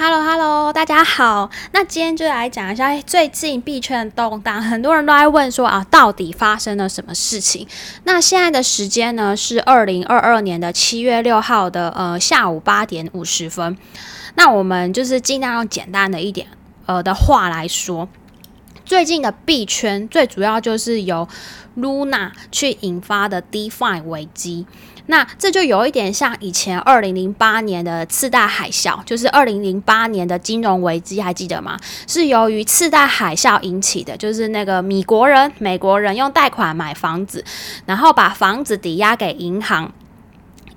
Hello Hello，大家好。那今天就来讲一下最近币圈的动荡，很多人都在问说啊，到底发生了什么事情？那现在的时间呢是二零二二年的七月六号的呃下午八点五十分。那我们就是尽量用简单的一点呃的话来说，最近的币圈最主要就是由 Luna 去引发的 DeFi 危机。那这就有一点像以前二零零八年的次贷海啸，就是二零零八年的金融危机，还记得吗？是由于次贷海啸引起的，就是那个米国人、美国人用贷款买房子，然后把房子抵押给银行。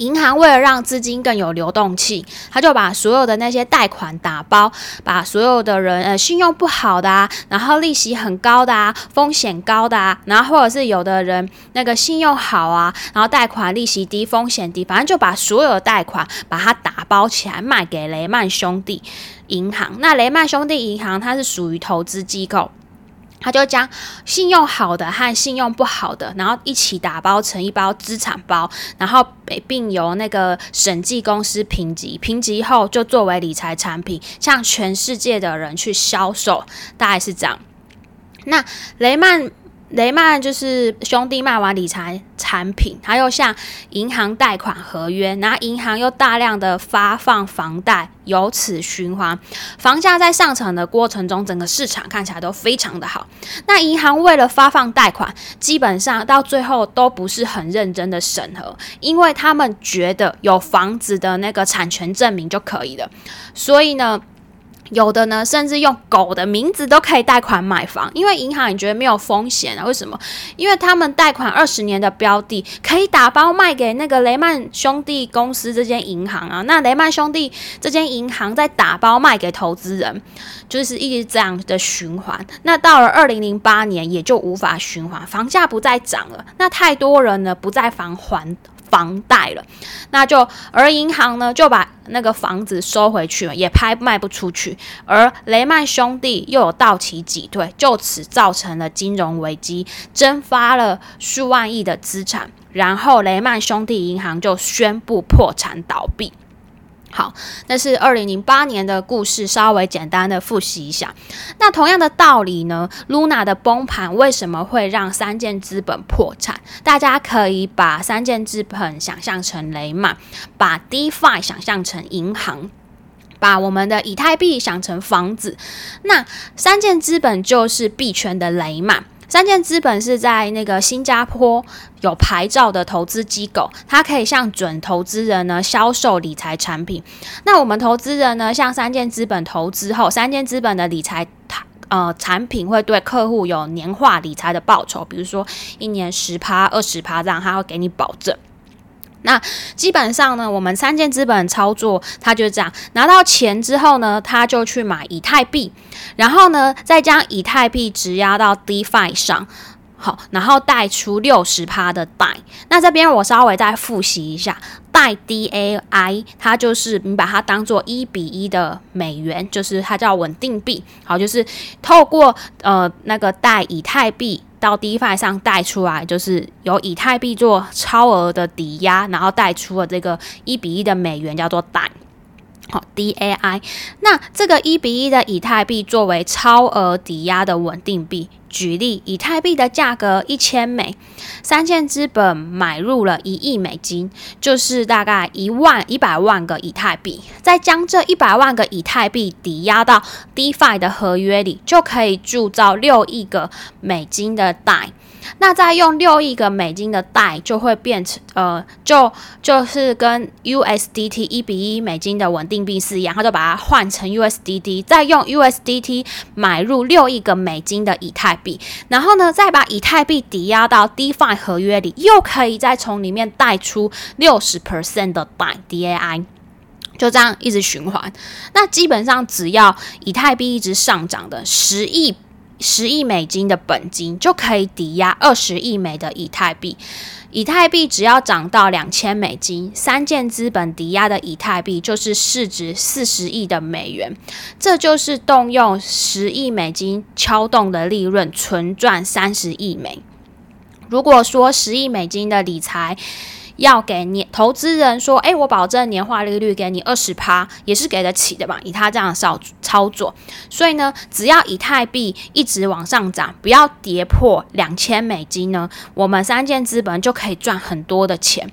银行为了让资金更有流动性，他就把所有的那些贷款打包，把所有的人呃信用不好的啊，然后利息很高的啊，风险高的啊，然后或者是有的人那个信用好啊，然后贷款利息低，风险低，反正就把所有的贷款把它打包起来卖给雷曼兄弟银行。那雷曼兄弟银行它是属于投资机构。他就将信用好的和信用不好的，然后一起打包成一包资产包，然后并由那个审计公司评级，评级后就作为理财产品，向全世界的人去销售，大概是这样。那雷曼。雷曼就是兄弟卖完理财产品，他又向银行贷款合约，然后银行又大量的发放房贷，由此循环，房价在上涨的过程中，整个市场看起来都非常的好。那银行为了发放贷款，基本上到最后都不是很认真的审核，因为他们觉得有房子的那个产权证明就可以了，所以呢。有的呢，甚至用狗的名字都可以贷款买房，因为银行你觉得没有风险啊。为什么？因为他们贷款二十年的标的可以打包卖给那个雷曼兄弟公司这间银行啊。那雷曼兄弟这间银行再打包卖给投资人，就是一直这样的循环。那到了二零零八年，也就无法循环，房价不再涨了。那太多人呢，不再还还。房贷了，那就而银行呢就把那个房子收回去了，也拍卖不出去。而雷曼兄弟又有到期挤兑，就此造成了金融危机，蒸发了数万亿的资产，然后雷曼兄弟银行就宣布破产倒闭。好，那是二零零八年的故事，稍微简单的复习一下。那同样的道理呢，Luna 的崩盘为什么会让三箭资本破产？大家可以把三箭资本想象成雷曼，把 DeFi 想象成银行，把我们的以太币想成房子。那三箭资本就是币圈的雷曼。三箭资本是在那个新加坡有牌照的投资机构，它可以向准投资人呢销售理财产品。那我们投资人呢向三箭资本投资后，三箭资本的理财呃产品会对客户有年化理财的报酬，比如说一年十趴、二十趴这样，他会给你保证。那基本上呢，我们三箭资本操作，它就是这样，拿到钱之后呢，他就去买以太币，然后呢，再将以太币质押到 DeFi 上，好，然后贷出六十趴的贷。那这边我稍微再复习一下，贷 DAI，它就是你把它当做一比一的美元，就是它叫稳定币，好，就是透过呃那个贷以太币。到 DeFi 上贷出来，就是由以太币做超额的抵押，然后贷出了这个一比一的美元，叫做贷。好，DAI。那这个一比一的以太币作为超额抵押的稳定币。举例，以太币的价格一千美，三箭资本买入了一亿美金，就是大概一万一百万个以太币。再将这一百万个以太币抵押到 DeFi 的合约里，就可以铸造六亿个美金的贷。那再用六亿个美金的贷，就会变成呃，就就是跟 USDT 一比一美金的稳定币是一样，他就把它换成 USDT，再用 USDT 买入六亿个美金的以太币，然后呢，再把以太币抵押到 DeFi 合约里，又可以再从里面贷出六十 percent 的贷 DAI，就这样一直循环。那基本上只要以太币一直上涨的十亿。十亿美金的本金就可以抵押二十亿美的以太币，以太币只要涨到两千美金，三件资本抵押的以太币就是市值四十亿的美元，这就是动用十亿美金敲动的利润，纯赚三十亿美。如果说十亿美金的理财，要给年投资人说，诶，我保证年化利率给你二十趴，也是给得起的吧？以他这样操操作，所以呢，只要以太币一直往上涨，不要跌破两千美金呢，我们三件资本就可以赚很多的钱。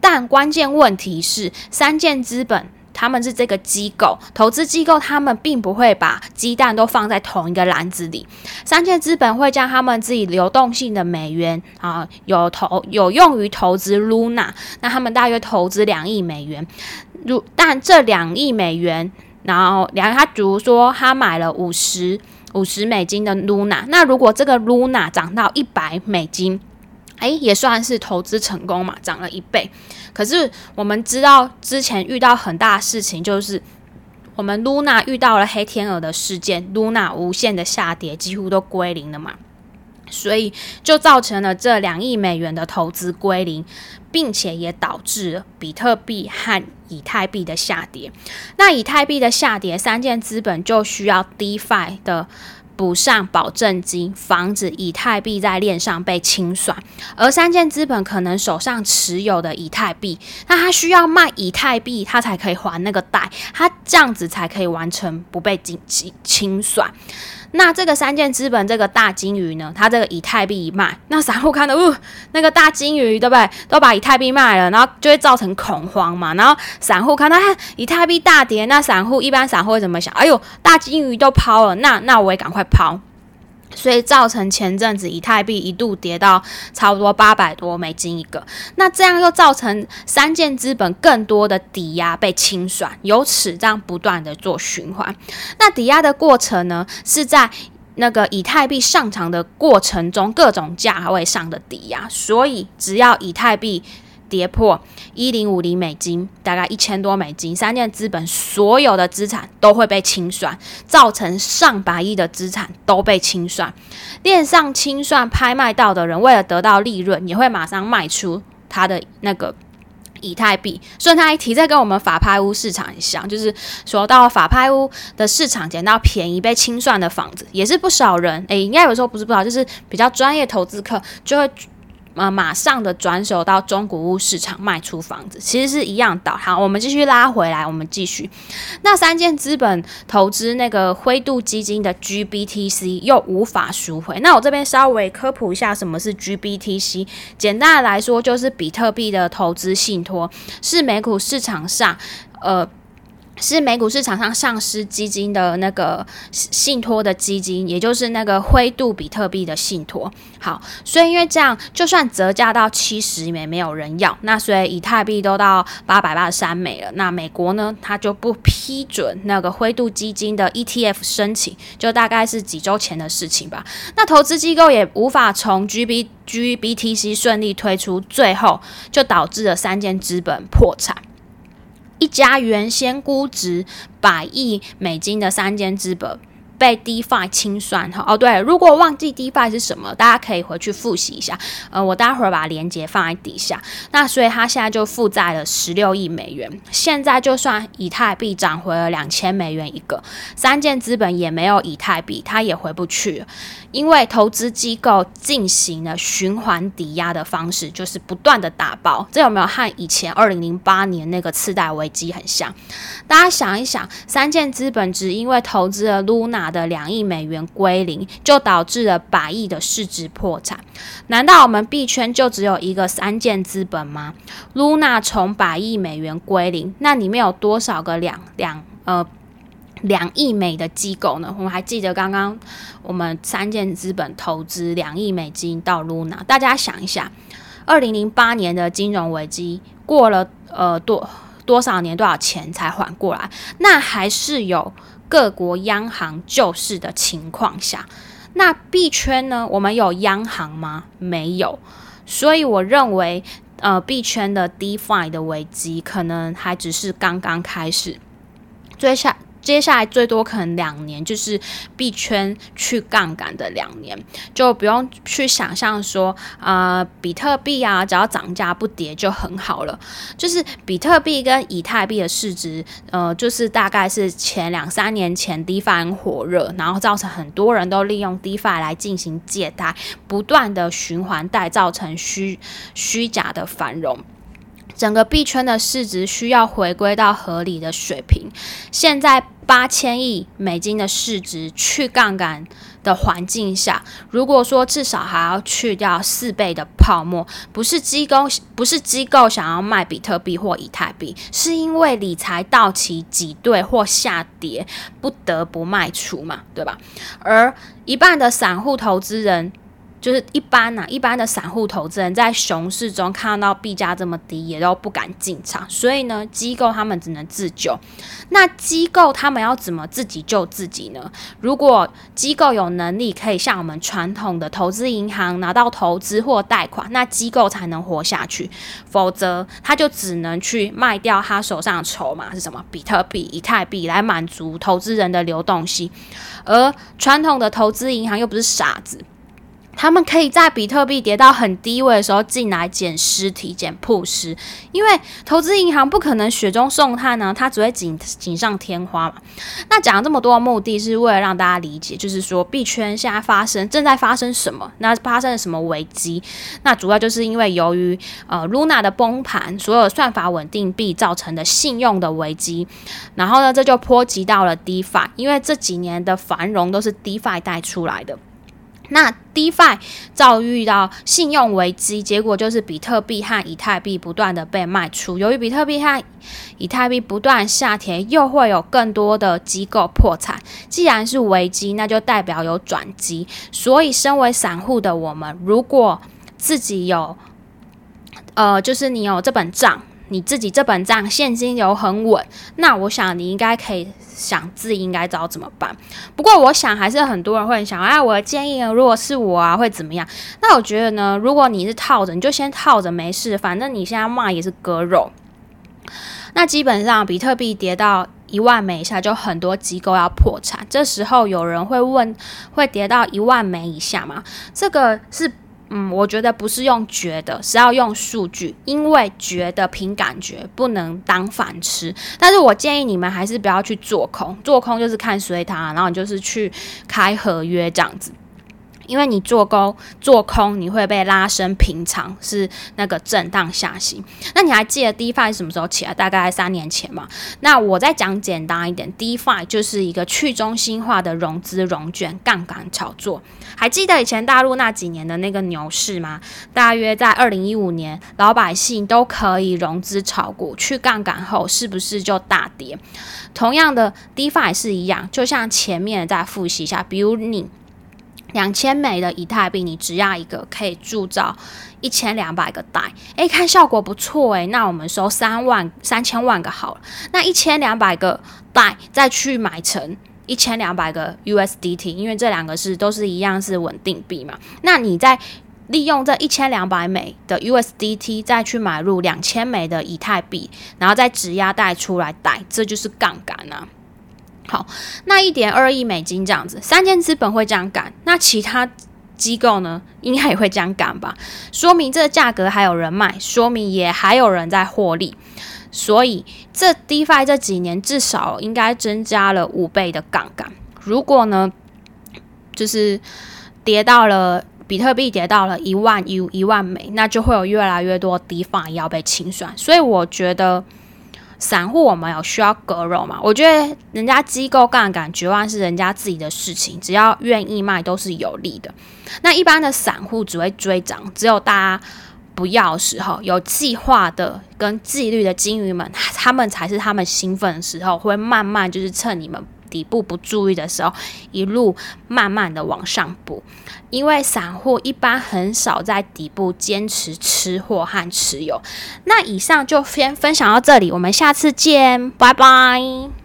但关键问题是，三件资本。他们是这个机构，投资机构，他们并不会把鸡蛋都放在同一个篮子里。三千资本会将他们自己流动性的美元啊，有投有用于投资 Luna，那他们大约投资两亿美元。如但这两亿美元，然后两他比如说他买了五十五十美金的 Luna，那如果这个 Luna 涨到一百美金。哎，也算是投资成功嘛，涨了一倍。可是我们知道之前遇到很大的事情，就是我们 Luna 遇到了黑天鹅的事件，Luna 无限的下跌，几乎都归零了嘛。所以就造成了这两亿美元的投资归零，并且也导致比特币和以太币的下跌。那以太币的下跌，三件资本就需要 DeFi 的。补上保证金，防止以太币在链上被清算。而三件资本可能手上持有的以太币，那他需要卖以太币，他才可以还那个贷，他这样子才可以完成不被清清算。那这个三件资本这个大金鱼呢？它这个以太币一卖，那散户看到，哦，那个大金鱼对不对？都把以太币卖了，然后就会造成恐慌嘛。然后散户看到以太币大跌，那散户一般散户会怎么想？哎呦，大金鱼都抛了，那那我也赶快抛。所以造成前阵子以太币一度跌到差不多八百多美金一个，那这样又造成三件资本更多的抵押被清算，由此这样不断的做循环。那抵押的过程呢，是在那个以太币上涨的过程中各种价位上的抵押，所以只要以太币。跌破一零五零美金，大概一千多美金，三件资本所有的资产都会被清算，造成上百亿的资产都被清算。链上清算拍卖到的人，为了得到利润，也会马上卖出他的那个以太币。顺带一提，这跟我们法拍屋市场很像，就是说到法拍屋的市场捡到便宜被清算的房子，也是不少人诶，应该有时候不是不少，就是比较专业投资客就会。呃，马上的转手到中古屋市场卖出房子，其实是一样的。好，我们继续拉回来，我们继续。那三件资本投资那个灰度基金的 GBTC 又无法赎回。那我这边稍微科普一下，什么是 GBTC？简单的来说，就是比特币的投资信托，是美股市场上呃。是美股市场上上市基金的那个信托的基金，也就是那个灰度比特币的信托。好，所以因为这样，就算折价到七十美，没有人要。那所以以太币都到八百八十三美了。那美国呢，它就不批准那个灰度基金的 ETF 申请，就大概是几周前的事情吧。那投资机构也无法从 GB GBTC 顺利推出，最后就导致了三间资本破产。一家原先估值百亿美金的三间资本。被 DeFi 清算哈哦对，如果忘记 DeFi 是什么，大家可以回去复习一下。呃，我待会儿把链接放在底下。那所以他现在就负债了十六亿美元。现在就算以太币涨回了两千美元一个，三件资本也没有以太币，它也回不去，因为投资机构进行了循环抵押的方式，就是不断的打包。这有没有和以前二零零八年那个次贷危机很像？大家想一想，三件资本只因为投资了 Luna。的两亿美元归零，就导致了百亿的市值破产。难道我们币圈就只有一个三件资本吗？Luna 从百亿美元归零，那里面有多少个两两呃两亿美的机构呢？我们还记得刚刚我们三件资本投资两亿美金到 Luna，大家想一下，二零零八年的金融危机过了呃多多少年多少钱才缓过来？那还是有。各国央行救市的情况下，那币圈呢？我们有央行吗？没有，所以我认为，呃，币圈的 DeFi 的危机可能还只是刚刚开始。接下。接下来最多可能两年，就是币圈去杠杆的两年，就不用去想象说，呃，比特币啊，只要涨价不跌就很好了。就是比特币跟以太币的市值，呃，就是大概是前两三年前 DeFi 火热，然后造成很多人都利用 DeFi 来进行借贷，不断的循环贷，造成虚虚假的繁荣。整个币圈的市值需要回归到合理的水平。现在八千亿美金的市值去杠杆的环境下，如果说至少还要去掉四倍的泡沫，不是机构不是机构想要卖比特币或以太币，是因为理财到期挤兑或下跌不得不卖出嘛，对吧？而一半的散户投资人。就是一般呐，一般的散户投资人在熊市中看到币价这么低，也都不敢进场。所以呢，机构他们只能自救。那机构他们要怎么自己救自己呢？如果机构有能力可以像我们传统的投资银行拿到投资或贷款，那机构才能活下去。否则，他就只能去卖掉他手上的筹码是什么？比特币、以太币来满足投资人的流动性。而传统的投资银行又不是傻子。他们可以在比特币跌到很低位的时候进来捡尸体、捡铺尸，因为投资银行不可能雪中送炭呢，它只会锦锦上添花嘛。那讲了这么多的目的是为了让大家理解，就是说币圈现在发生正在发生什么，那发生了什么危机？那主要就是因为由于呃 Luna 的崩盘，所有算法稳定币造成的信用的危机，然后呢，这就波及到了 DeFi，因为这几年的繁荣都是 DeFi 带出来的。那 DeFi 遭遇到信用危机，结果就是比特币和以太币不断的被卖出。由于比特币和以太币不断下跌，又会有更多的机构破产。既然是危机，那就代表有转机。所以，身为散户的我们，如果自己有，呃，就是你有这本账。你自己这本账现金流很稳，那我想你应该可以想自己应该知道怎么办。不过我想还是很多人会想，哎，我的建议呢，如果是我啊，会怎么样？那我觉得呢，如果你是套着，你就先套着没事，反正你现在卖也是割肉。那基本上比特币跌到一万枚以下，就很多机构要破产。这时候有人会问，会跌到一万枚以下吗？这个是。嗯，我觉得不是用觉得，是要用数据，因为觉得凭感觉不能当饭吃。但是我建议你们还是不要去做空，做空就是看随它，然后你就是去开合约这样子。因为你做高做空，你会被拉升平仓，是那个震荡下行。那你还记得 DeFi 什么时候起来？大概三年前嘛。那我再讲简单一点，DeFi 就是一个去中心化的融资融券杠杆炒作。还记得以前大陆那几年的那个牛市吗？大约在二零一五年，老百姓都可以融资炒股，去杠杆后是不是就大跌？同样的，DeFi 是一样，就像前面再复习一下，比如你。两千枚的以太币，你只要一个可以铸造一千两百个袋，诶，看效果不错诶，那我们收三万三千万个好了。那一千两百个袋再去买成一千两百个 USDT，因为这两个是都是一样是稳定币嘛。那你再利用这一千两百枚的 USDT 再去买入两千枚的以太币，然后再质押贷出来贷，这就是杠杆啊。好，那一点二亿美金这样子，三间资本会这样干，那其他机构呢，应该也会这样干吧？说明这个价格还有人卖，说明也还有人在获利，所以这 DeFi 这几年至少应该增加了五倍的杠杆。如果呢，就是跌到了比特币跌到了一万 U 一万美，那就会有越来越多 DeFi 要被清算，所以我觉得。散户我们有需要割肉嘛？我觉得人家机构杠杆绝望是人家自己的事情，只要愿意卖都是有利的。那一般的散户只会追涨，只有大家不要的时候，有计划的跟纪律的金鱼们，他们才是他们兴奋的时候，会慢慢就是趁你们。底部不注意的时候，一路慢慢的往上补，因为散户一般很少在底部坚持吃货和持有。那以上就先分享到这里，我们下次见，拜拜。